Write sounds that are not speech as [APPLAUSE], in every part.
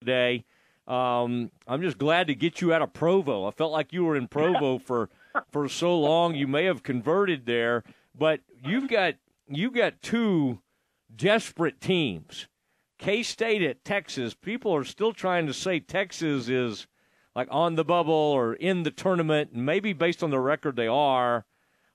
today. Um, I'm just glad to get you out of Provo. I felt like you were in Provo [LAUGHS] for for so long. You may have converted there, but you've got you've got two desperate teams. K State at Texas. People are still trying to say Texas is like on the bubble or in the tournament, and maybe based on the record they are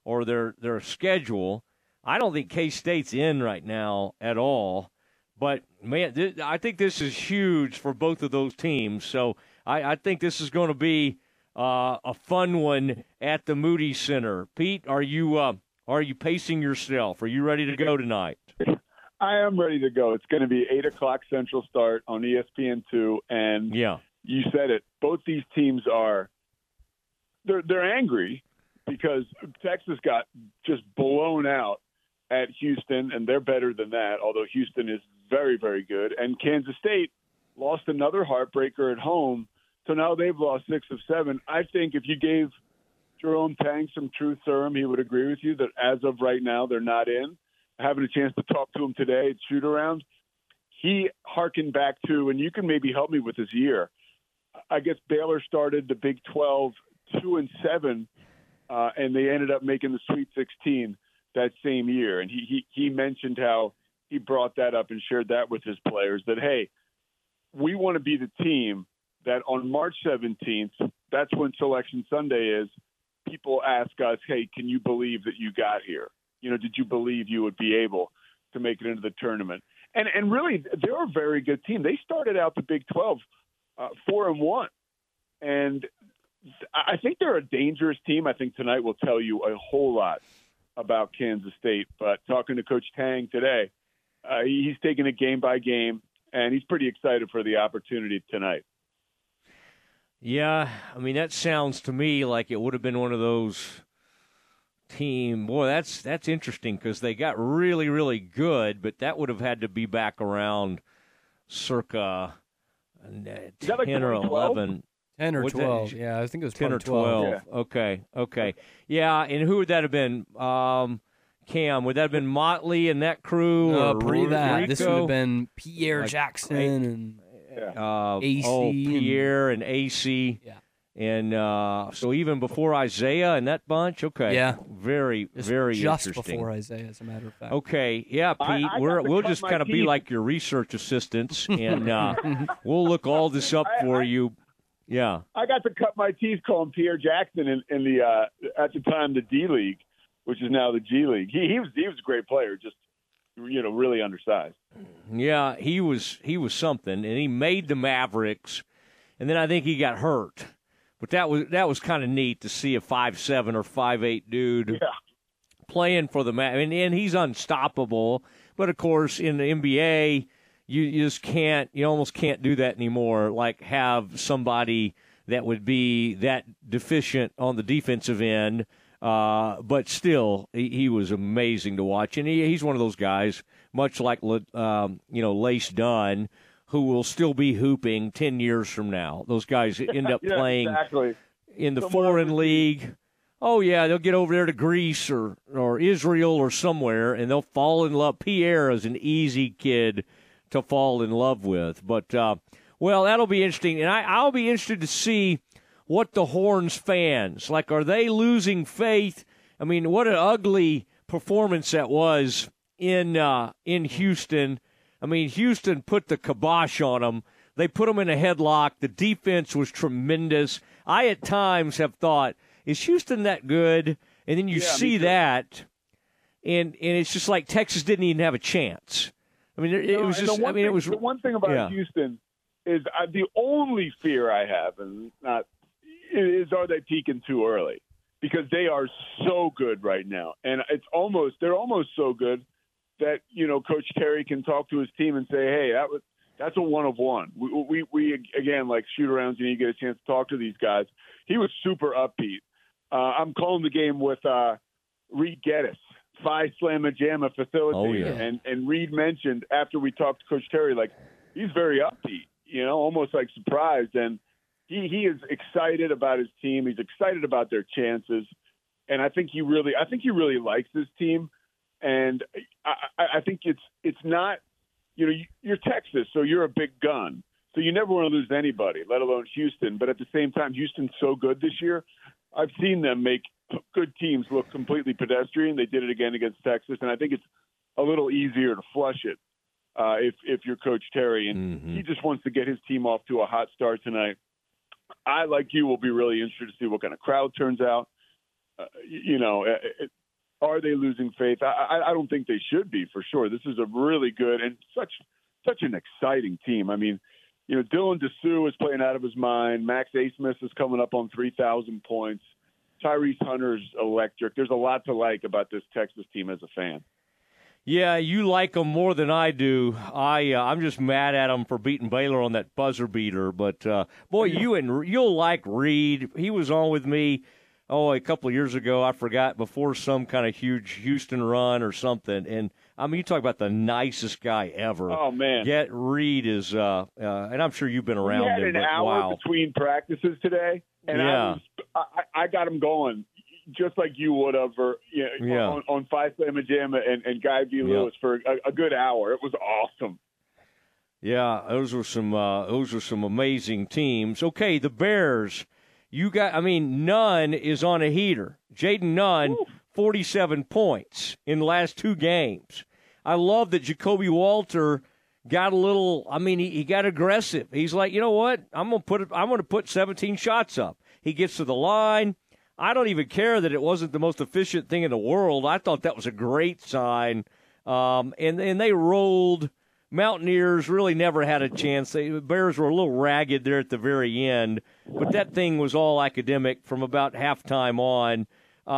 or their their schedule. I don't think K State's in right now at all. But man, th- I think this is huge for both of those teams. So I, I think this is going to be uh, a fun one at the Moody Center. Pete, are you uh, are you pacing yourself? Are you ready to go tonight? I am ready to go. It's going to be eight o'clock Central start on ESPN two, and yeah, you said it. Both these teams are they're they're angry because Texas got just blown out at Houston, and they're better than that. Although Houston is very very good, and Kansas State lost another heartbreaker at home, so now they've lost six of seven. I think if you gave Jerome Tang some truth serum, he would agree with you that as of right now they're not in having a chance to talk to him today at shoot around, he harkened back to, and you can maybe help me with this year. I guess Baylor started the Big 12 two and seven, uh, and they ended up making the Sweet 16 that same year. And he, he he mentioned how he brought that up and shared that with his players that hey, we want to be the team that on March 17th, that's when Selection Sunday is. People ask us, hey, can you believe that you got here? you know, did you believe you would be able to make it into the tournament? And and really, they're a very good team. They started out the Big Twelve uh, four and one, and I think they're a dangerous team. I think tonight will tell you a whole lot about Kansas State. But talking to Coach Tang today, uh, he's taking it game by game, and he's pretty excited for the opportunity tonight. Yeah, I mean that sounds to me like it would have been one of those team. Boy, that's that's interesting because they got really really good, but that would have had to be back around circa ten like or eleven. 10 or 12. That? Yeah, I think it was 10 or 12. 12. Yeah. Okay, okay. Yeah, and who would that have been? Um, Cam, would that have been Motley and that crew? Uh, or pre that. Rico? This would have been Pierre like, Jackson and uh, Acy. Oh, Pierre and, and Acy. Yeah. And uh, so even before Isaiah and that bunch, okay, yeah, very, just, very just interesting. before Isaiah, as a matter of fact. Okay, yeah, Pete, I, I we're, we'll just kind of be like your research assistants, [LAUGHS] and uh, we'll look all this up for I, you. Yeah, I got to cut my teeth calling Pierre Jackson in, in the uh, at the time the D League, which is now the G League. He, he was he was a great player, just you know really undersized. Yeah, he was he was something, and he made the Mavericks, and then I think he got hurt. But that was that was kind of neat to see a five seven or five eight dude yeah. playing for the Mavericks, and, and he's unstoppable. But of course, in the NBA, you, you just can't you almost can't do that anymore. Like have somebody that would be that deficient on the defensive end. Uh, but still, he, he, was amazing to watch, and he, he's one of those guys, much like um, you know Lace Dunn, who will still be hooping 10 years from now. Those guys [LAUGHS] end up yeah, playing exactly. in the somewhere foreign league. Oh yeah, they'll get over there to Greece or or Israel or somewhere, and they'll fall in love. Pierre is an easy kid to fall in love with, but uh, well, that'll be interesting, and I, I'll be interested to see what the Horns fans like. Are they losing faith? I mean, what an ugly performance that was in uh, in Houston I mean, Houston put the kibosh on them. They put them in a headlock. The defense was tremendous. I, at times, have thought, is Houston that good? And then you yeah, see that, and and it's just like Texas didn't even have a chance. I mean, it, it was just. I mean, thing, it was the one thing about yeah. Houston is uh, the only fear I have, and not is are they peaking too early because they are so good right now, and it's almost they're almost so good that you know Coach Terry can talk to his team and say, "Hey, that was that's a one of one." We we, we again like shoot arounds, and you get a chance to talk to these guys. He was super upbeat. Uh, I'm calling the game with uh, Reid Gettys, Phi Slama Jama facilitator, oh, yeah. and and Reed mentioned after we talked to Coach Terry, like he's very upbeat, you know, almost like surprised, and he he is excited about his team. He's excited about their chances, and I think he really I think he really likes his team and I, I think it's it's not you know you're Texas, so you're a big gun. So you never want to lose anybody, let alone Houston. But at the same time, Houston's so good this year. I've seen them make good teams look completely pedestrian. They did it again against Texas, and I think it's a little easier to flush it uh, if if you're Coach Terry, and mm-hmm. he just wants to get his team off to a hot start tonight. I, like you, will be really interested to see what kind of crowd turns out. Uh, you know, it, are they losing faith? I, I, don't think they should be for sure. This is a really good and such such an exciting team. I mean, you know, Dylan Disu is playing out of his mind. Max Abmas is coming up on 3,000 points. Tyrese Hunter's electric. There's a lot to like about this Texas team as a fan. Yeah, you like them more than I do. I uh, I'm just mad at them for beating Baylor on that buzzer beater. But uh, boy, you and you'll like Reid. He was on with me. Oh, a couple of years ago, I forgot before some kind of huge Houston run or something. And I mean, you talk about the nicest guy ever. Oh man, Get Reed is, uh, uh, and I'm sure you've been around we had him. an hour wow. between practices today, and yeah. I, was, I, I got him going just like you would have, you know, yeah. on, on Phi Slama Jam and, and Guy V. Lewis yeah. for a, a, good hour. It was awesome. Yeah, those were some uh, those were some amazing teams. Okay, the Bears. You got. I mean, Nunn is on a heater. Jayden Nunn, forty-seven points in the last two games. I love that Ja'Kobe Walter got a little. I mean, he, he got aggressive. He's like, you know what? I'm gonna put. I'm gonna put seventeen shots up. He gets to the line. I don't even care that it wasn't the most efficient thing in the world. I thought that was a great sign. Um, and and they rolled. Mountaineers really never had a chance. The Bears were a little ragged there at the very end, but that thing was all academic from about halftime on. Uh,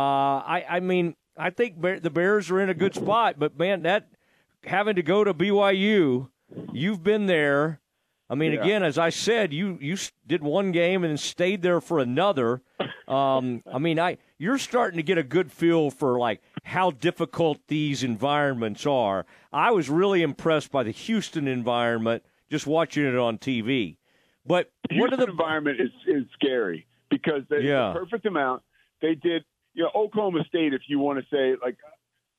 I, I mean, I think the Bears are in a good spot, but man, that having to go to BYU, you've been there. I mean, yeah. again, as I said, you you did one game and stayed there for another. Um, I mean, I you're starting to get a good feel for like how difficult these environments are. I was really impressed by the Houston environment just watching it on TV. But Houston what the environment is is scary because they yeah. the perfect amount. They did, you know, Oklahoma State. If you want to say like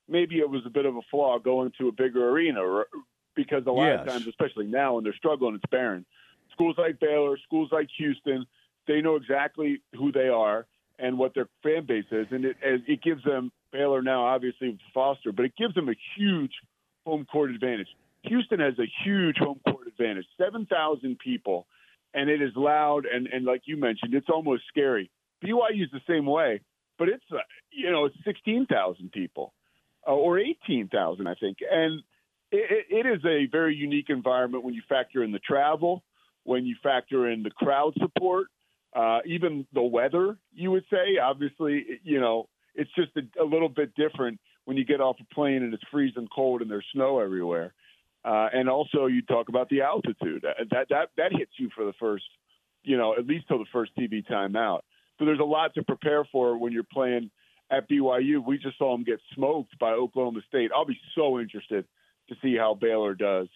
maybe it was a bit of a flaw going to a bigger arena, because a lot yes. of times, especially now when they're struggling, it's barren. Schools like Baylor, schools like Houston, they know exactly who they are and what their fan base is, and it it gives them Baylor now obviously with Foster, but it gives them a huge home court advantage. Houston has a huge home court advantage, seven thousand people, and it is loud and and like you mentioned, it's almost scary. BYU is the same way, but it's uh, you know it's sixteen thousand people uh, or eighteen thousand, I think, and it, it is a very unique environment when you factor in the travel, when you factor in the crowd support, uh, even the weather. You would say, obviously, you know, it's just a, a, little bit different when you get off a plane and it's freezing cold and there's snow everywhere. Uh, and also, you talk about the altitude uh, that that that hits you for the first, you know, at least till the first TV timeout. So there's a lot to prepare for when you're playing at BYU. We just saw them get smoked by Oklahoma State. I'll be so interested to see how Baylor does.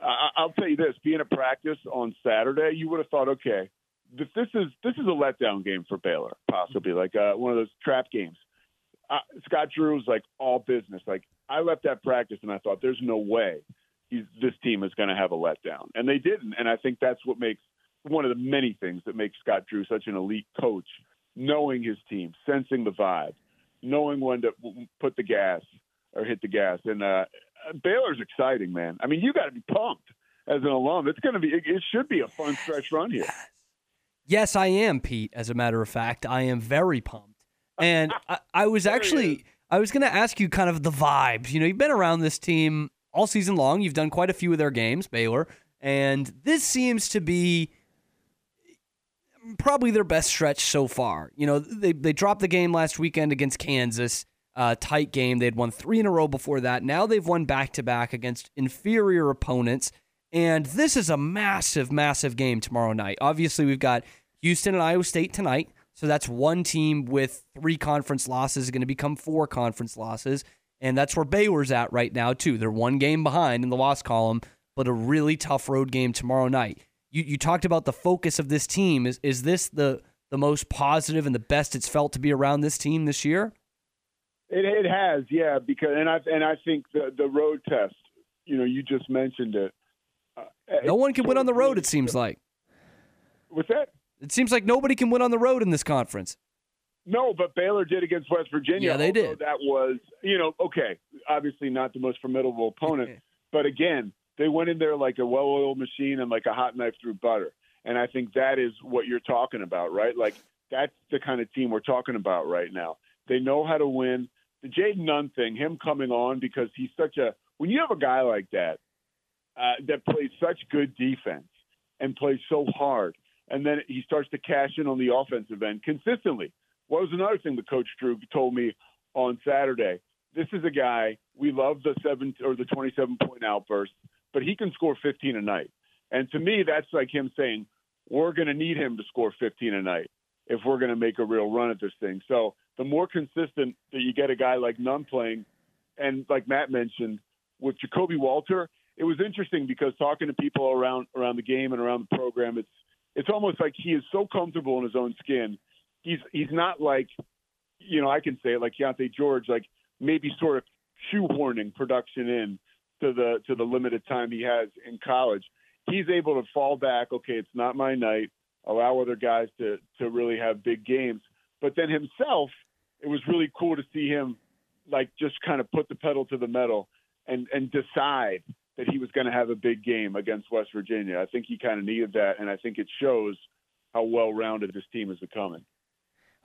I, will tell you this: being at practice on Saturday, you would have thought, okay, this, this is this is a letdown game for Baylor, possibly like uh, one of those trap games. Uh, Scott Drew was like all business. Like I left that practice and I thought, there's no way this team is going to have a letdown, and they didn't. And I think that's what makes one of the many things that makes Scott Drew such an elite coach, knowing his team, sensing the vibe, knowing when to put the gas or hit the gas. And uh, Baylor's exciting, man. I mean, you got to be pumped as an alum. It's going to be. It, it should be a fun stretch run here. Yes, I am, Pete. As a matter of fact, I am very pumped. And I, I was [LAUGHS] actually, I was going to ask you kind of the vibes. You know, you've been around this team all season long. You've done quite a few of their games, Baylor, and this seems to be probably their best stretch so far. You know, they they dropped the game last weekend against Kansas uh, tight game. They had won three in a row before that. Now they've won back to back against inferior opponents. And this is a massive, massive game tomorrow night. Obviously, we've got Houston and Iowa State tonight. So that's one team with three conference losses is going to become four conference losses. And that's where Baylor's at right now, too. They're one game behind in the loss column, but a really tough road game tomorrow night. You, you talked about the focus of this team. Is, is this the, the most positive and the best it's felt to be around this team this year? It, it has, yeah, because and I and I think the the road test, you know, you just mentioned it. Uh, no one can win on the road. It seems like. What's that? It seems like nobody can win on the road in this conference. No, but Baylor did against West Virginia. Yeah, they did. That was, you know, okay. Obviously, not the most formidable opponent, [LAUGHS] but again, they went in there like a well-oiled machine and like a hot knife through butter. And I think that is what you're talking about, right? Like that's the kind of team we're talking about right now. They know how to win. The Jayden Nunn thing, him coming on because he's such a when you have a guy like that uh, that plays such good defense and plays so hard, and then he starts to cash in on the offensive end consistently. What was another thing that Coach Drew told me on Saturday? This is a guy we love the seven or the twenty-seven point outburst, but he can score fifteen a night. And to me, that's like him saying, "We're going to need him to score fifteen a night if we're going to make a real run at this thing." So the more consistent that you get a guy like Nunn playing, and like Matt mentioned with Ja'Kobe Walter, it was interesting because talking to people around around the game and around the program, it's it's almost like he is so comfortable in his own skin he's he's not like you know I can say it like Keyonte George, like maybe sort of shoehorning production in to the to the limited time he has in college. He's able to fall back. Okay, it's not my night. Allow other guys to to really have big games. But then himself, it was really cool to see him like just kind of put the pedal to the metal and and decide that he was going to have a big game against West Virginia. I think he kind of needed that, and I think it shows how well rounded this team is becoming.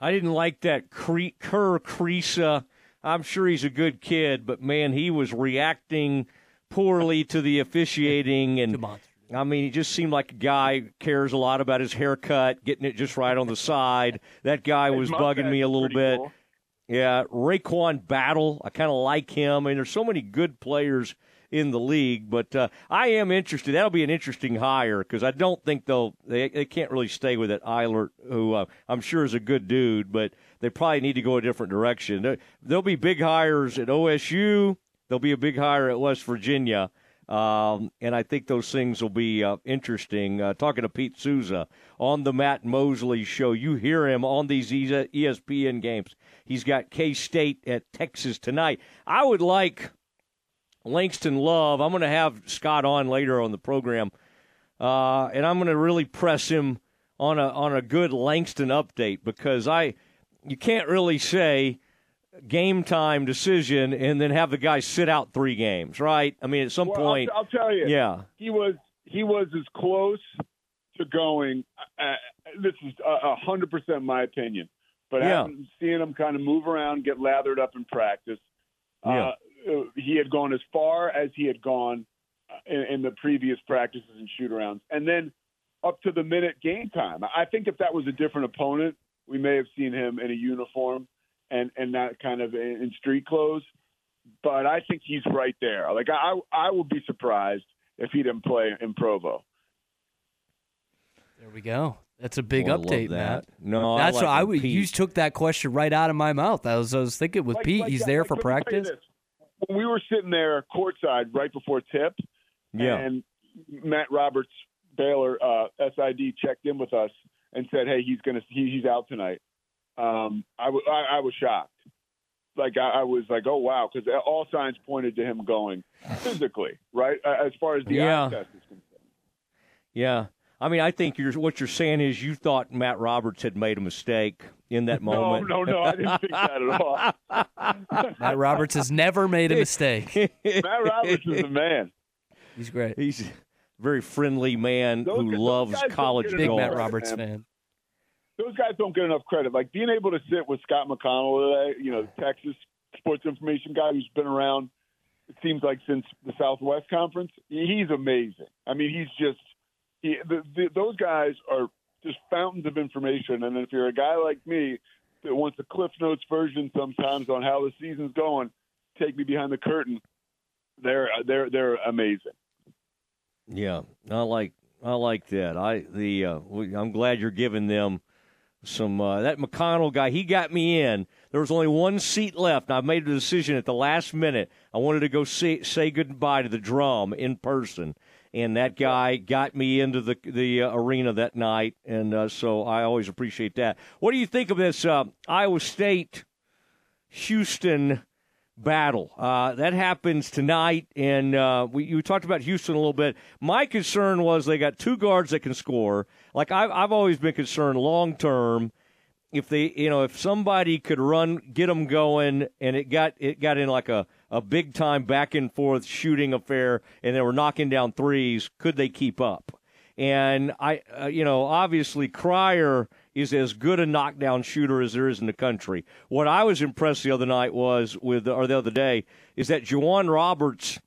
I didn't like that Cre- Kerr Kriisa. I'm sure he's a good kid, but man, he was reacting poorly to the officiating [LAUGHS] and. I mean, he just seemed like a guy cares a lot about his haircut, getting it just right on the side. That guy was bugging me a little bit. Cool. Yeah, RaeQuan Battle, I kind of like him. I mean, there's so many good players in the league. But uh, I am interested. That'll be an interesting hire because I don't think they'll they they can't really stay with it. Eilert, who uh, I'm sure is a good dude, but they probably need to go a different direction. There, there'll be big hires at OSU. There'll be a big hire at West Virginia. Um, and I think those things will be uh, interesting. Uh, talking to Pete Sousa on the Matt Mosley show, you hear him on these ESPN games. He's got K State at Texas tonight. I would like Langston Love. I'm going to have Scott on later on the program, uh, and I'm going to really press him on a on a good Langston update because I you can't really say game time decision and then have the guy sit out three games, right? I mean, at some well, point, I'll, I'll, tell you, yeah, he was he was as close to going. Uh, this is a hundred percent my opinion, but yeah. seeing him kind of move around, get lathered up in practice. Yeah. Uh, he had gone as far as he had gone uh, in, in the previous practices and shootarounds, and then up to the minute game time. I think if that was a different opponent, we may have seen him in a uniform and and not kind of in street clothes. But I think he's right there. Like I I would be surprised if he didn't play in Provo. There we go. That's a big oh, update, Matt. No, that's I like what I would. You took that question right out of my mouth. I was, I was thinking with like, Pete, like, he's there like, for practice when we were sitting there courtside right before tip, yeah. and Matt Roberts Baylor uh, SID checked in with us and said, "Hey, he's gonna he, he's out tonight." Um, I, w- I, I was shocked. Like I, I was like, "Oh wow," because all signs pointed to him going physically, right? As far as the yeah. eye test is concerned. Yeah. I mean, I think you're, what you're saying is you thought Matt Roberts had made a mistake in that [LAUGHS] moment. No, no, no, I didn't think that at all. [LAUGHS] Matt Roberts has never made a mistake. [LAUGHS] Matt Roberts is a man. He's great. He's a very friendly man those, who those loves college Big. Matt Roberts fan. Those guys don't get enough credit. Like being able to sit with Scott McConnell today, you know, Texas sports information guy who's been around, it seems like since the Southwest Conference. He's amazing. I mean, he's just he, the, the, those guys are just fountains of information. And if you're a guy like me that wants a Cliff Notes version sometimes on how the season's going, take me behind the curtain. They're they're they're amazing. Yeah, I like I like that. I the uh, I'm glad you're giving them some uh, that McConnell guy. He got me in. There was only one seat left. I made a decision at the last minute. I wanted to go say say goodbye to the drum in person, and that guy got me into the the uh, arena that night, and uh, so I always appreciate that. What do you think of this uh, Iowa State Houston battle. Uh, that happens tonight, and uh, we you talked about Houston a little bit. My concern was they got two guards that can score. Like I've I've always been concerned long term. If they, you know, if somebody could run, get them going, and it got it got in like a, a big time back and forth shooting affair, and they were knocking down threes, could they keep up? And I, uh, you know, obviously Cryer is as good a knockdown shooter as there is in the country. What I was impressed the other night was with, or the other day, is that J'Wan Roberts.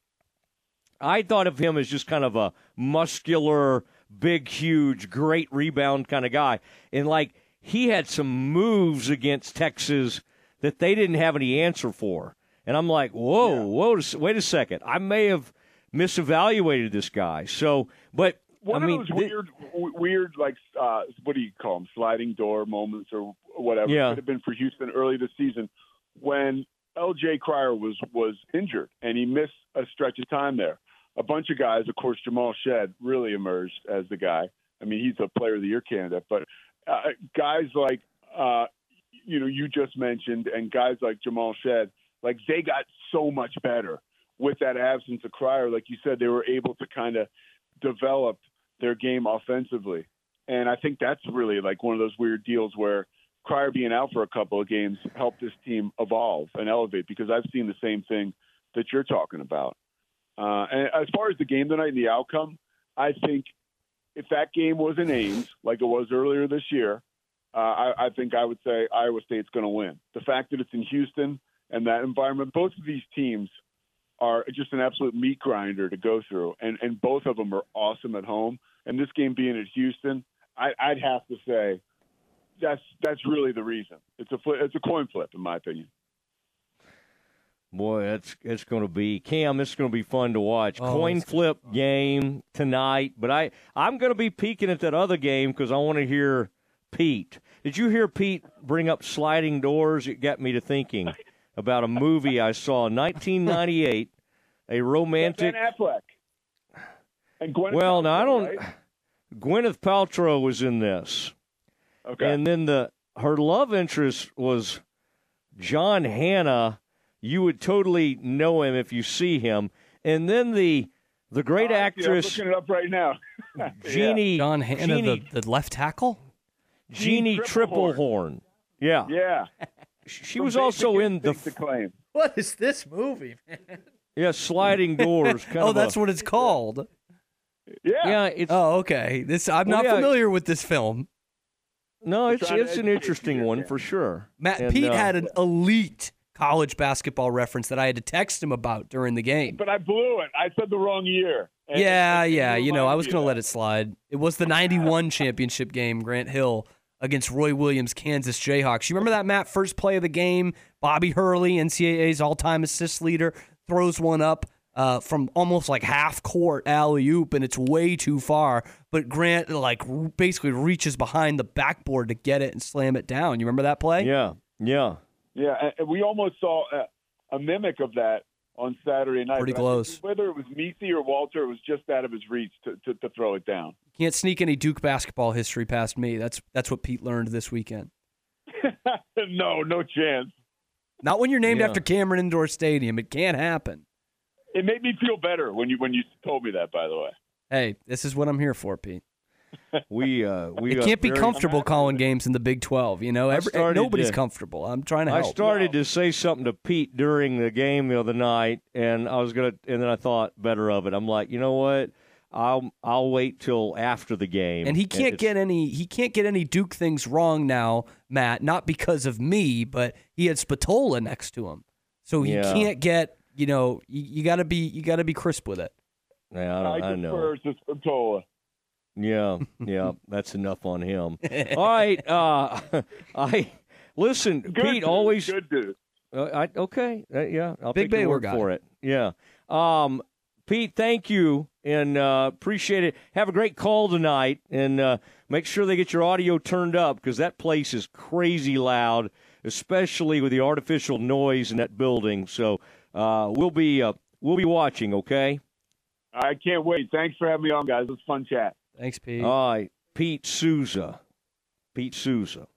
I thought of him as just kind of a muscular, big, huge, great rebound kind of guy, and like he had some moves against Texas that they didn't have any answer for. And I'm like, whoa, yeah. whoa, wait a second. I may have misevaluated this guy. So, but one I of mean, those weird, th- weird, like uh, what do you call them, sliding door moments or whatever. Yeah. Could have been for Houston early this season when L.J. Cryer was was injured and he missed a stretch of time there. A bunch of guys, of course, Jamal Shead really emerged as the guy. I mean, he's a Player of the Year candidate, but uh, guys like uh, you know you just mentioned and guys like Jamal Shead, like they got so much better with that absence of Cryer. Like you said, they were able to kind of develop their game offensively. And I think that's really like one of those weird deals where Cryer being out for a couple of games helped this team evolve and elevate because I've seen the same thing that you're talking about. Uh, and as far as the game tonight and the outcome, I think if that game was in Ames, like it was earlier this year, uh, I, I think I would say Iowa State's going to win. The fact that it's in Houston and that environment, both of these teams are just an absolute meat grinder to go through, and and both of them are awesome at home. And this game being at Houston, I, I'd have to say that's that's really the reason. It's a it's a coin flip, in my opinion. Boy, that's it's going to be Cam. It's going to be fun to watch. Oh, Coin flip game tonight, but I I'm going to be peeking at that other game because I want to hear Pete. Did you hear Pete bring up sliding doors? It got me to thinking [LAUGHS] about a movie I saw in 1998, a romantic. Ben Affleck. And Gwyneth well, Paltrow, now I don't. Right? Gwyneth Paltrow was in this. Okay. And then the her love interest was John Hannah. You would totally know him if you see him. And then the the great oh, actress. I'm looking it up right now. [LAUGHS] Jeannie yeah. John Hannah, Jeannie, the, the left tackle. Jeanne Tripplehorn. Yeah. Yeah. She was also in the, the claim. What is this movie, man? Yeah, sliding doors. [LAUGHS] oh, that's a, what it's called. Yeah. Yeah. It's, oh, okay. This I'm well, not yeah. familiar with this film. No, it's it's an interesting one for sure. Matt and, Pete uh, had an elite college basketball reference that I had to text him about during the game. But I blew it. I said the wrong year. And yeah, yeah. You know, I was going to let it slide. It was the 91 [LAUGHS] championship game, Grant Hill against Roy Williams, Kansas Jayhawks. You remember that, Matt? First play of the game, Bobby Hurley, NCAA's all time assist leader, throws one up uh, from almost like half court alley oop, and it's way too far. But Grant like basically reaches behind the backboard to get it and slam it down. You remember that play? Yeah, yeah, yeah. We almost saw a, a mimic of that on Saturday night. Pretty close. Whether it was Missi or Walter, it was just out of his reach to, to, to throw it down. Can't sneak any Duke basketball history past me. That's that's what Pete learned this weekend. [LAUGHS] no, no chance. Not when you're named Yeah. after Cameron Indoor Stadium. It can't happen. It made me feel better when you when you told me that. By the way, Hey, this is what I'm here for, Pete. We uh, we It can't be very- comfortable calling games in the Big 12. You know, Every, nobody's to- comfortable. I'm trying to I help. started to say something to Pete during the game the other night, and I was gonna, and then I thought better of it. I'm like, you know what? I'll I'll wait till after the game. and he can't it's- get any he can't get any Duke things wrong now, Matt. Not because of me, but he had Spatola next to him, so he Yeah. can't get. You know, you, you got to be you got to be crisp with it. Yeah, I, don't, I know. Spatola. Yeah, [LAUGHS] yeah, that's enough on him. All right, uh, [LAUGHS] I listen. Good Pete dude, always good dude. Uh, I, okay, uh, yeah, I'll Big take your word guy. for it. Yeah, um, Pete, thank you and uh, appreciate it. Have a great call tonight, and uh, make sure they get your audio turned up because that place is crazy loud, especially with the artificial noise in that building. So uh, we'll be uh, we'll be watching. Okay. I can't wait. Thanks for having me on, guys. It was a fun chat. Thanks, Pete. All right, Pete Sousa. Pete Sousa.